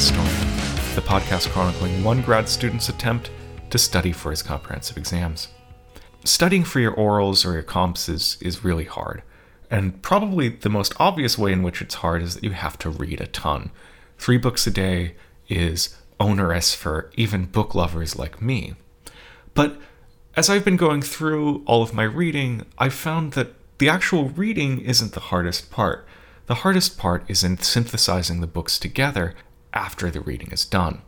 Historian, the podcast chronicling one grad student's attempt to study for his comprehensive exams. Studying for your orals or your comps is, is really hard, and probably the most obvious way in which it's hard is that you have to read a ton. Three books a day is onerous for even book lovers like me. But as I've been going through all of my reading, I've found that the actual reading isn't the hardest part. The hardest part is in synthesizing the books together after the reading is done.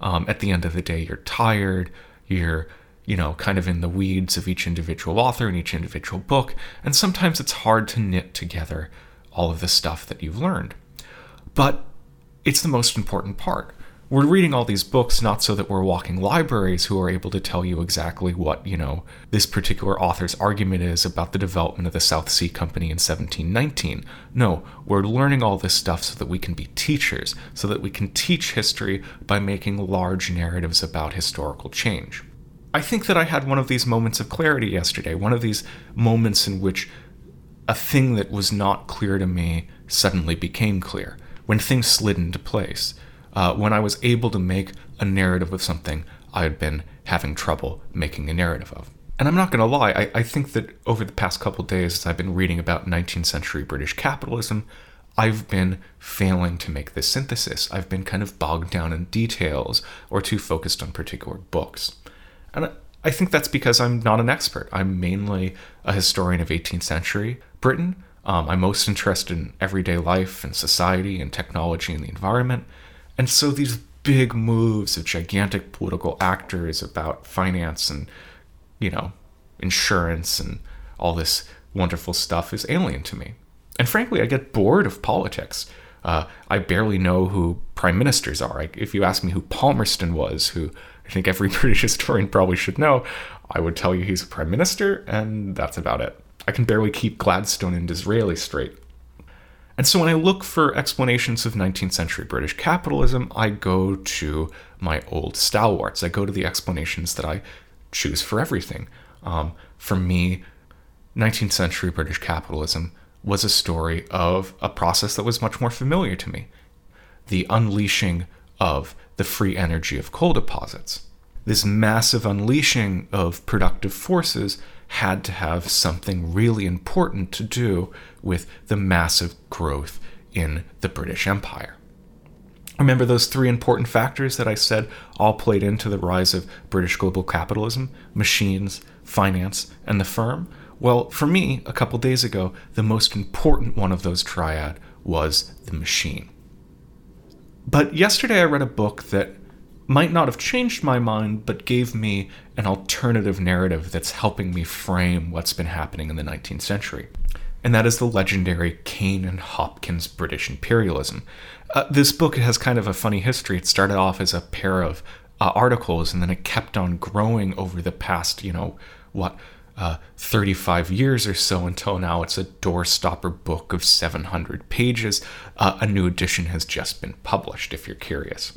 Um, at the end of the day, you're tired, you're, you know, kind of in the weeds of each individual author and each individual book, and sometimes it's hard to knit together all of the stuff that you've learned. But it's the most important part we're reading all these books not so that we're walking libraries who are able to tell you exactly what, you know, this particular author's argument is about the development of the South Sea Company in 1719. No, we're learning all this stuff so that we can be teachers, so that we can teach history by making large narratives about historical change. I think that I had one of these moments of clarity yesterday, one of these moments in which a thing that was not clear to me suddenly became clear, when things slid into place uh, when I was able to make a narrative of something I had been having trouble making a narrative of. And I'm not going to lie, I, I think that over the past couple days, as I've been reading about 19th century British capitalism, I've been failing to make this synthesis. I've been kind of bogged down in details or too focused on particular books. And I think that's because I'm not an expert. I'm mainly a historian of 18th century Britain. Um, I'm most interested in everyday life and society and technology and the environment. And so these big moves of gigantic political actors about finance and, you know, insurance and all this wonderful stuff is alien to me. And frankly, I get bored of politics. Uh, I barely know who prime ministers are. I, if you ask me who Palmerston was, who I think every British historian probably should know, I would tell you he's a prime minister, and that's about it. I can barely keep Gladstone and Disraeli straight. And so when I look for explanations of 19th century British capitalism, I go to my old stalwarts. I go to the explanations that I choose for everything. Um, for me, 19th century British capitalism was a story of a process that was much more familiar to me the unleashing of the free energy of coal deposits. This massive unleashing of productive forces had to have something really important to do with the massive growth in the British Empire. Remember those three important factors that I said all played into the rise of British global capitalism machines, finance, and the firm? Well, for me, a couple days ago, the most important one of those triad was the machine. But yesterday I read a book that might not have changed my mind, but gave me an alternative narrative that's helping me frame what's been happening in the 19th century. And that is the legendary Cain and Hopkins British imperialism. Uh, this book has kind of a funny history. It started off as a pair of uh, articles, and then it kept on growing over the past, you know, what, uh, 35 years or so until now it's a doorstopper book of 700 pages. Uh, a new edition has just been published, if you're curious.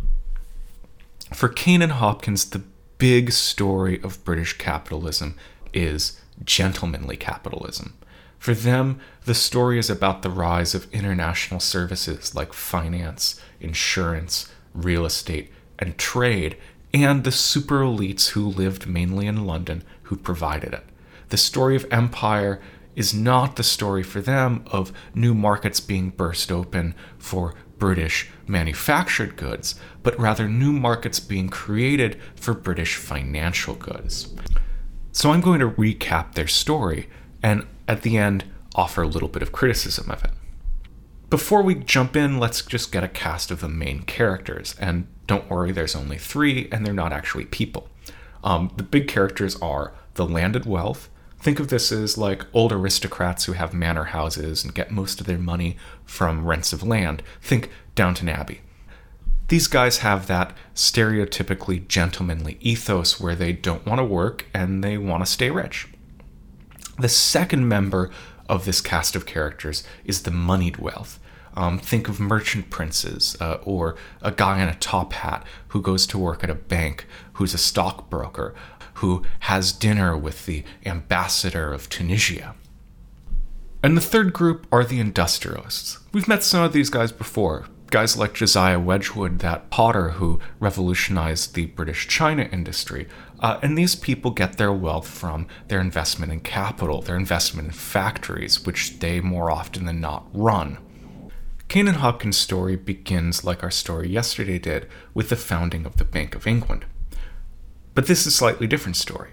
For Cain and Hopkins, the big story of British capitalism is gentlemanly capitalism. For them, the story is about the rise of international services like finance, insurance, real estate, and trade, and the super elites who lived mainly in London who provided it. The story of empire is not the story for them of new markets being burst open for British manufactured goods, but rather new markets being created for British financial goods. So I'm going to recap their story and at the end offer a little bit of criticism of it. Before we jump in, let's just get a cast of the main characters. And don't worry, there's only three, and they're not actually people. Um, the big characters are the landed wealth, Think of this as like old aristocrats who have manor houses and get most of their money from rents of land. Think Downton Abbey. These guys have that stereotypically gentlemanly ethos where they don't want to work and they want to stay rich. The second member of this cast of characters is the moneyed wealth. Um, think of merchant princes uh, or a guy in a top hat who goes to work at a bank who's a stockbroker who has dinner with the ambassador of Tunisia. And the third group are the industrialists. We've met some of these guys before guys like Josiah Wedgwood, that potter who revolutionized the British China industry. Uh, and these people get their wealth from their investment in capital, their investment in factories, which they more often than not run. Cain Hopkins' story begins like our story yesterday did with the founding of the Bank of England. But this is a slightly different story.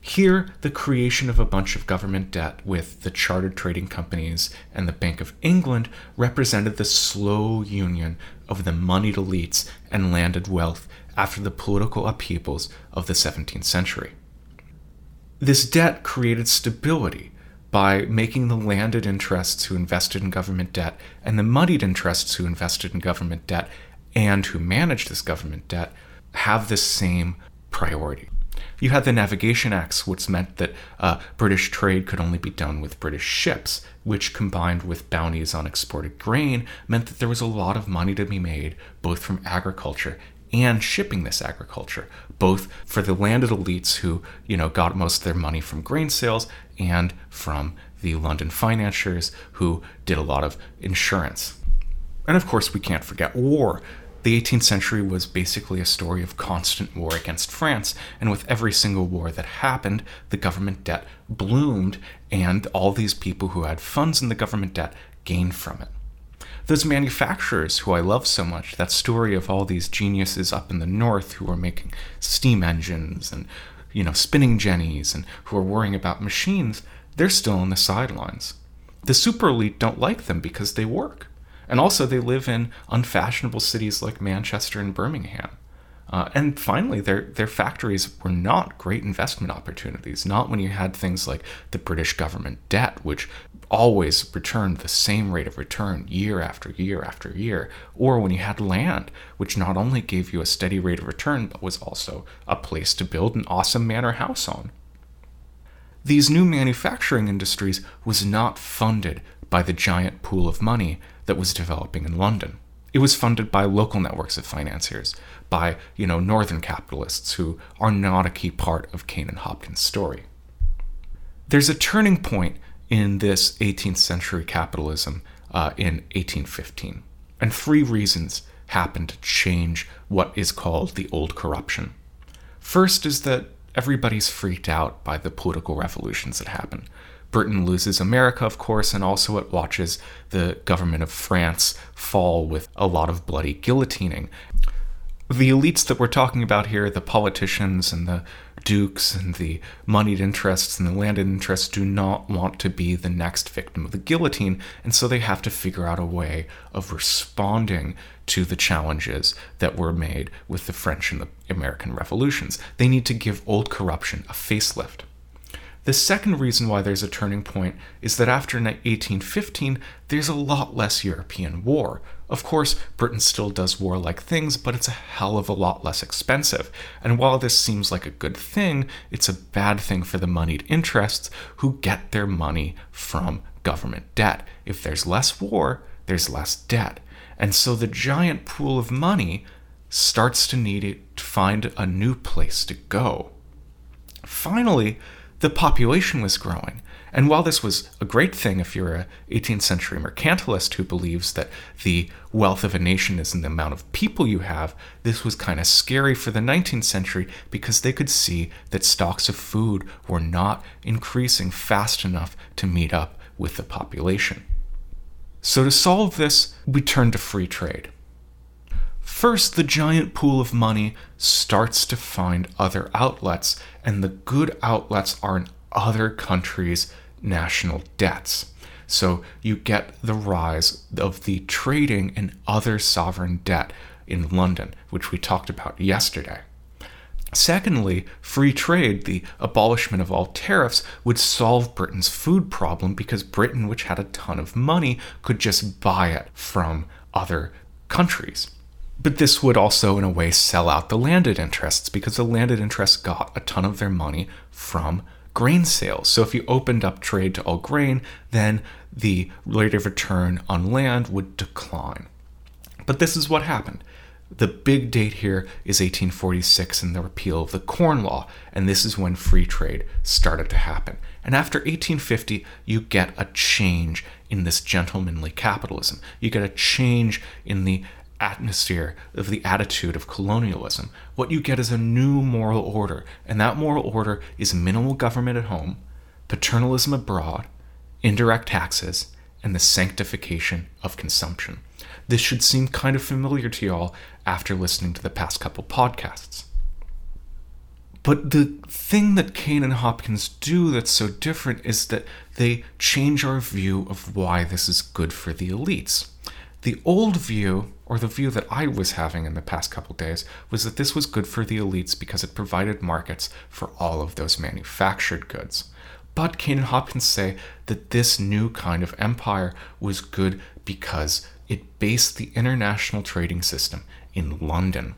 Here, the creation of a bunch of government debt with the chartered trading companies and the Bank of England represented the slow union of the moneyed elites and landed wealth after the political upheavals of the 17th century. This debt created stability by making the landed interests who invested in government debt and the moneyed interests who invested in government debt and who managed this government debt have the same priority. You had the Navigation Acts, which meant that uh, British trade could only be done with British ships, which combined with bounties on exported grain meant that there was a lot of money to be made both from agriculture and shipping this agriculture, both for the landed elites who, you know, got most of their money from grain sales and from the London financiers who did a lot of insurance. And of course, we can't forget war. The 18th century was basically a story of constant war against France, and with every single war that happened, the government debt bloomed, and all these people who had funds in the government debt gained from it. Those manufacturers who I love so much, that story of all these geniuses up in the north who are making steam engines and, you know, spinning jennies and who are worrying about machines, they're still on the sidelines. The super elite don't like them because they work. And also, they live in unfashionable cities like Manchester and Birmingham. Uh, and finally, their their factories were not great investment opportunities. Not when you had things like the British government debt, which always returned the same rate of return year after year after year, or when you had land, which not only gave you a steady rate of return, but was also a place to build an awesome manor house on. These new manufacturing industries was not funded by the giant pool of money that was developing in London. It was funded by local networks of financiers, by, you know, northern capitalists who are not a key part of Cain and Hopkins' story. There's a turning point in this 18th century capitalism uh, in 1815, and three reasons happen to change what is called the old corruption. First is that everybody's freaked out by the political revolutions that happen. Britain loses America, of course, and also it watches the government of France fall with a lot of bloody guillotining. The elites that we're talking about here, the politicians and the dukes and the moneyed interests and the landed interests, do not want to be the next victim of the guillotine, and so they have to figure out a way of responding to the challenges that were made with the French and the American revolutions. They need to give old corruption a facelift. The second reason why there's a turning point is that after 1815, there's a lot less European war. Of course, Britain still does warlike things, but it's a hell of a lot less expensive. And while this seems like a good thing, it's a bad thing for the moneyed interests who get their money from government debt. If there's less war, there's less debt. And so the giant pool of money starts to need to find a new place to go. Finally, the population was growing. And while this was a great thing if you're a 18th century mercantilist who believes that the wealth of a nation is in the amount of people you have, this was kind of scary for the 19th century because they could see that stocks of food were not increasing fast enough to meet up with the population. So to solve this, we turn to free trade. First, the giant pool of money starts to find other outlets, and the good outlets are in other countries' national debts. So you get the rise of the trading in other sovereign debt in London, which we talked about yesterday. Secondly, free trade, the abolishment of all tariffs, would solve Britain's food problem because Britain, which had a ton of money, could just buy it from other countries. But this would also, in a way, sell out the landed interests because the landed interests got a ton of their money from grain sales. So if you opened up trade to all grain, then the rate of return on land would decline. But this is what happened. The big date here is 1846 and the repeal of the Corn Law, and this is when free trade started to happen. And after 1850, you get a change in this gentlemanly capitalism. You get a change in the atmosphere of the attitude of colonialism. What you get is a new moral order, and that moral order is minimal government at home, paternalism abroad, indirect taxes, and the sanctification of consumption. This should seem kind of familiar to y'all after listening to the past couple podcasts. But the thing that Cain and Hopkins do that's so different is that they change our view of why this is good for the elites. The old view, or the view that I was having in the past couple days, was that this was good for the elites because it provided markets for all of those manufactured goods. But Cain and Hopkins say that this new kind of empire was good because it based the international trading system in London.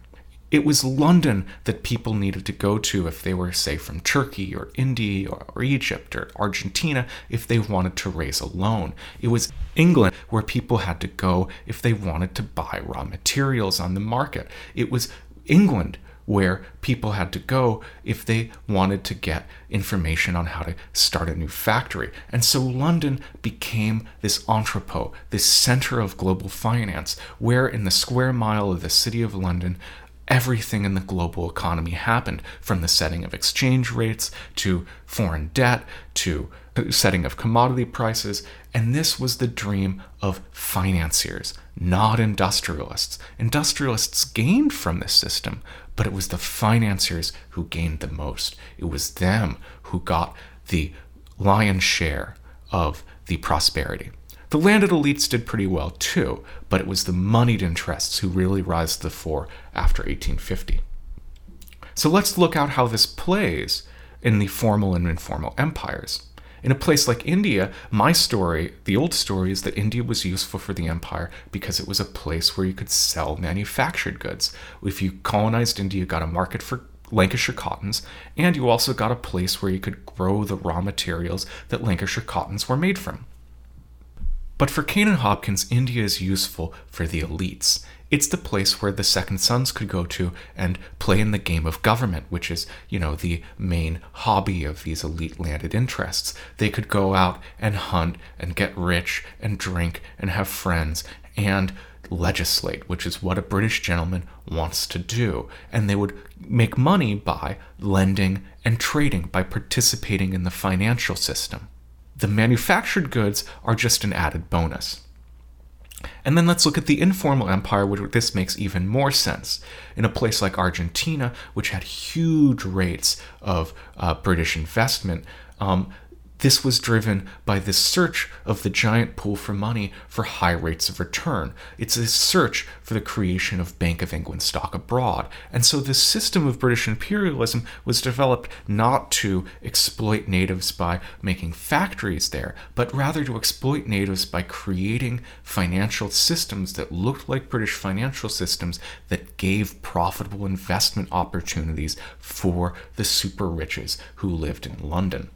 It was London that people needed to go to if they were, say, from Turkey or India or, or, Egypt or Argentina if they wanted to raise a loan. It was England where people had to go if they wanted to buy raw materials on the market. It was England where people had to go if they wanted to get information on how to start a new factory. And so London became this entrepot, this center of global finance, where in the square mile of the city of London, everything in the global economy happened from the setting of exchange rates to foreign debt to uh, setting of commodity prices. And this was the dream of financiers, not industrialists. Industrialists gained from this system, but it was the financiers who gained the most. It was them who got the lion's share of the prosperity. The landed elites did pretty well too, but it was the moneyed interests who really rise to the fore after 1850. So let's look at how this plays in the formal and informal empires. In a place like India, my story, the old story, is that India was useful for the empire because it was a place where you could sell manufactured goods. If you colonized India, you got a market for Lancashire cottons, and you also got a place where you could grow the raw materials that Lancashire cottons were made from. But for Cain and Hopkins, India is useful for the elites. It's the place where the second sons could go to and play in the game of government, which is, you know, the main hobby of these elite landed interests. They could go out and hunt and get rich and drink and have friends and legislate, which is what a British gentleman wants to do. And they would make money by lending and trading, by participating in the financial system. The manufactured goods are just an added bonus. And then let's look at the informal empire, where this makes even more sense. In a place like Argentina, which had huge rates of uh, British investment, um, this was driven by this search of the giant pool for money for high rates of return. It's a search for the creation of Bank of England stock abroad. And so this system of British imperialism was developed not to exploit natives by making factories there, but rather to exploit natives by creating financial systems that looked like British financial systems that gave profitable investment opportunities for the super riches who lived in London.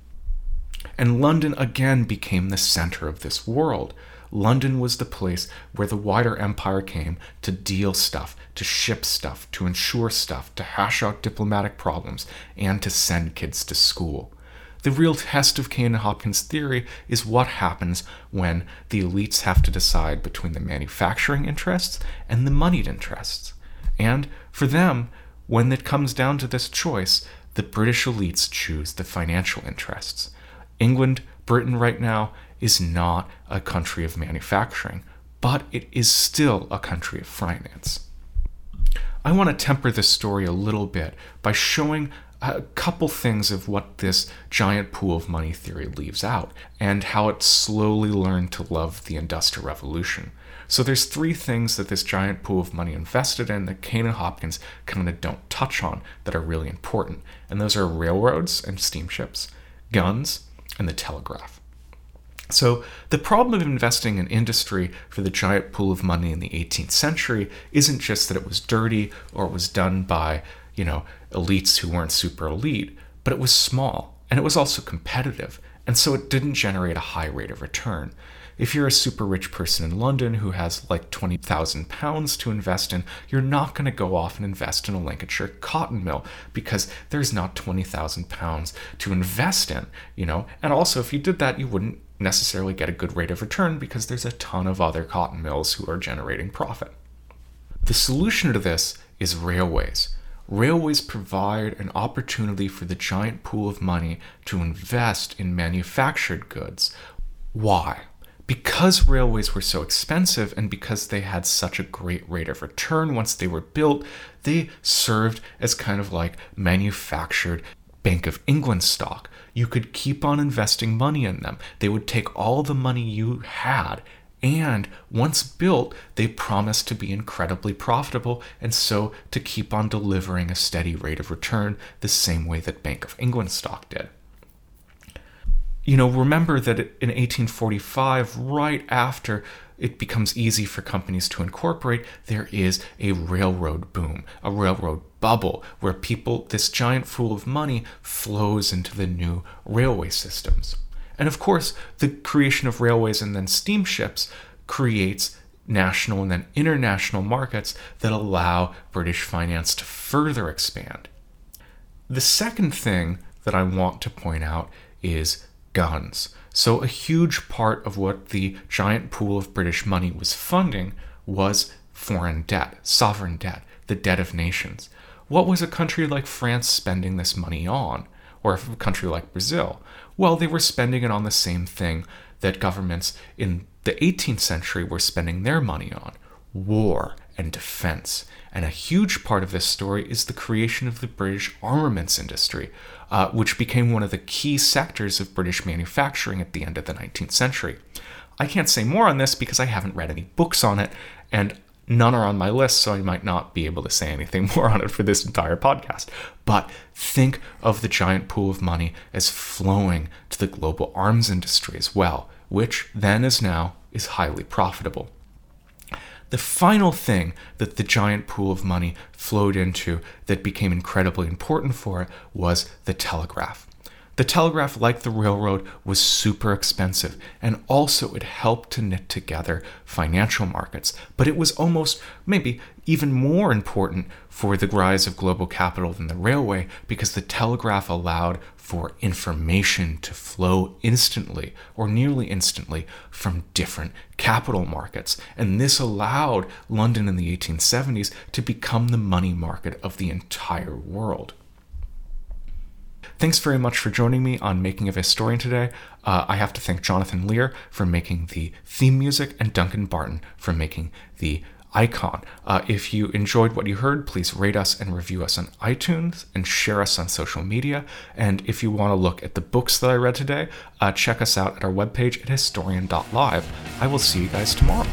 And London again became the center of this world. London was the place where the wider empire came to deal stuff, to ship stuff, to insure stuff, to hash out diplomatic problems, and to send kids to school. The real test of Cain and Hopkins' theory is what happens when the elites have to decide between the manufacturing interests and the moneyed interests. And for them, when it comes down to this choice, the British elites choose the financial interests. England, Britain right now is not a country of manufacturing, but it is still a country of finance. I want to temper this story a little bit by showing a couple things of what this giant pool of money theory leaves out and how it slowly learned to love the Industrial Revolution. So there's three things that this giant pool of money invested in that Cain and Hopkins kind of don't touch on that are really important. And those are railroads and steamships, guns, and the telegraph. So, the problem of investing in industry for the giant pool of money in the 18th century isn't just that it was dirty or it was done by, you know, elites who weren't super elite, but it was small and it was also competitive, and so it didn't generate a high rate of return. If you're a super rich person in London who has like 20,000 pounds to invest in, you're not going to go off and invest in a Lincolnshire cotton mill because there's not 20,000 pounds to invest in, you know? And also, if you did that, you wouldn't necessarily get a good rate of return because there's a ton of other cotton mills who are generating profit. The solution to this is railways. Railways provide an opportunity for the giant pool of money to invest in manufactured goods. Why? Because railways were so expensive and because they had such a great rate of return once they were built, they served as kind of like manufactured Bank of England stock. You could keep on investing money in them. They would take all the money you had and once built, they promised to be incredibly profitable and so to keep on delivering a steady rate of return the same way that Bank of England stock did. You know, remember that in 1845, right after it becomes easy for companies to incorporate, there is a railroad boom, a railroad bubble where people, this giant pool of money, flows into the new railway systems. And of course, the creation of railways and then steamships creates national and then international markets that allow British finance to further expand. The second thing that I want to point out is guns. So, a huge part of what the giant pool of British money was funding was foreign debt, sovereign debt, the debt of nations. What was a country like France spending this money on? Or a country like Brazil? Well, they were spending it on the same thing that governments in the 18th century were spending their money on war and defense. And a huge part of this story is the creation of the British armaments industry, uh, which became one of the key sectors of British manufacturing at the end of the 19th century. I can't say more on this because I haven't read any books on it, and None are on my list, so I might not be able to say anything more on it for this entire podcast. But think of the giant pool of money as flowing to the global arms industry as well, which then as now is highly profitable. The final thing that the giant pool of money flowed into that became incredibly important for it was the telegraph. The telegraph, like the railroad, was super expensive, and also it helped to knit together financial markets. But it was almost, maybe even more important for the rise of global capital than the railway because the telegraph allowed for information to flow instantly or nearly instantly from different capital markets. And this allowed London in the 1870s to become the money market of the entire world. Thanks very much for joining me on Making of a Historian today. Uh, I have to thank Jonathan Lear for making the theme music and Duncan Barton for making the icon. Uh, if you enjoyed what you heard, please rate us and review us on iTunes and share us on social media. And if you want to look at the books that I read today, uh, check us out at our webpage at historian.live. I will see you guys tomorrow.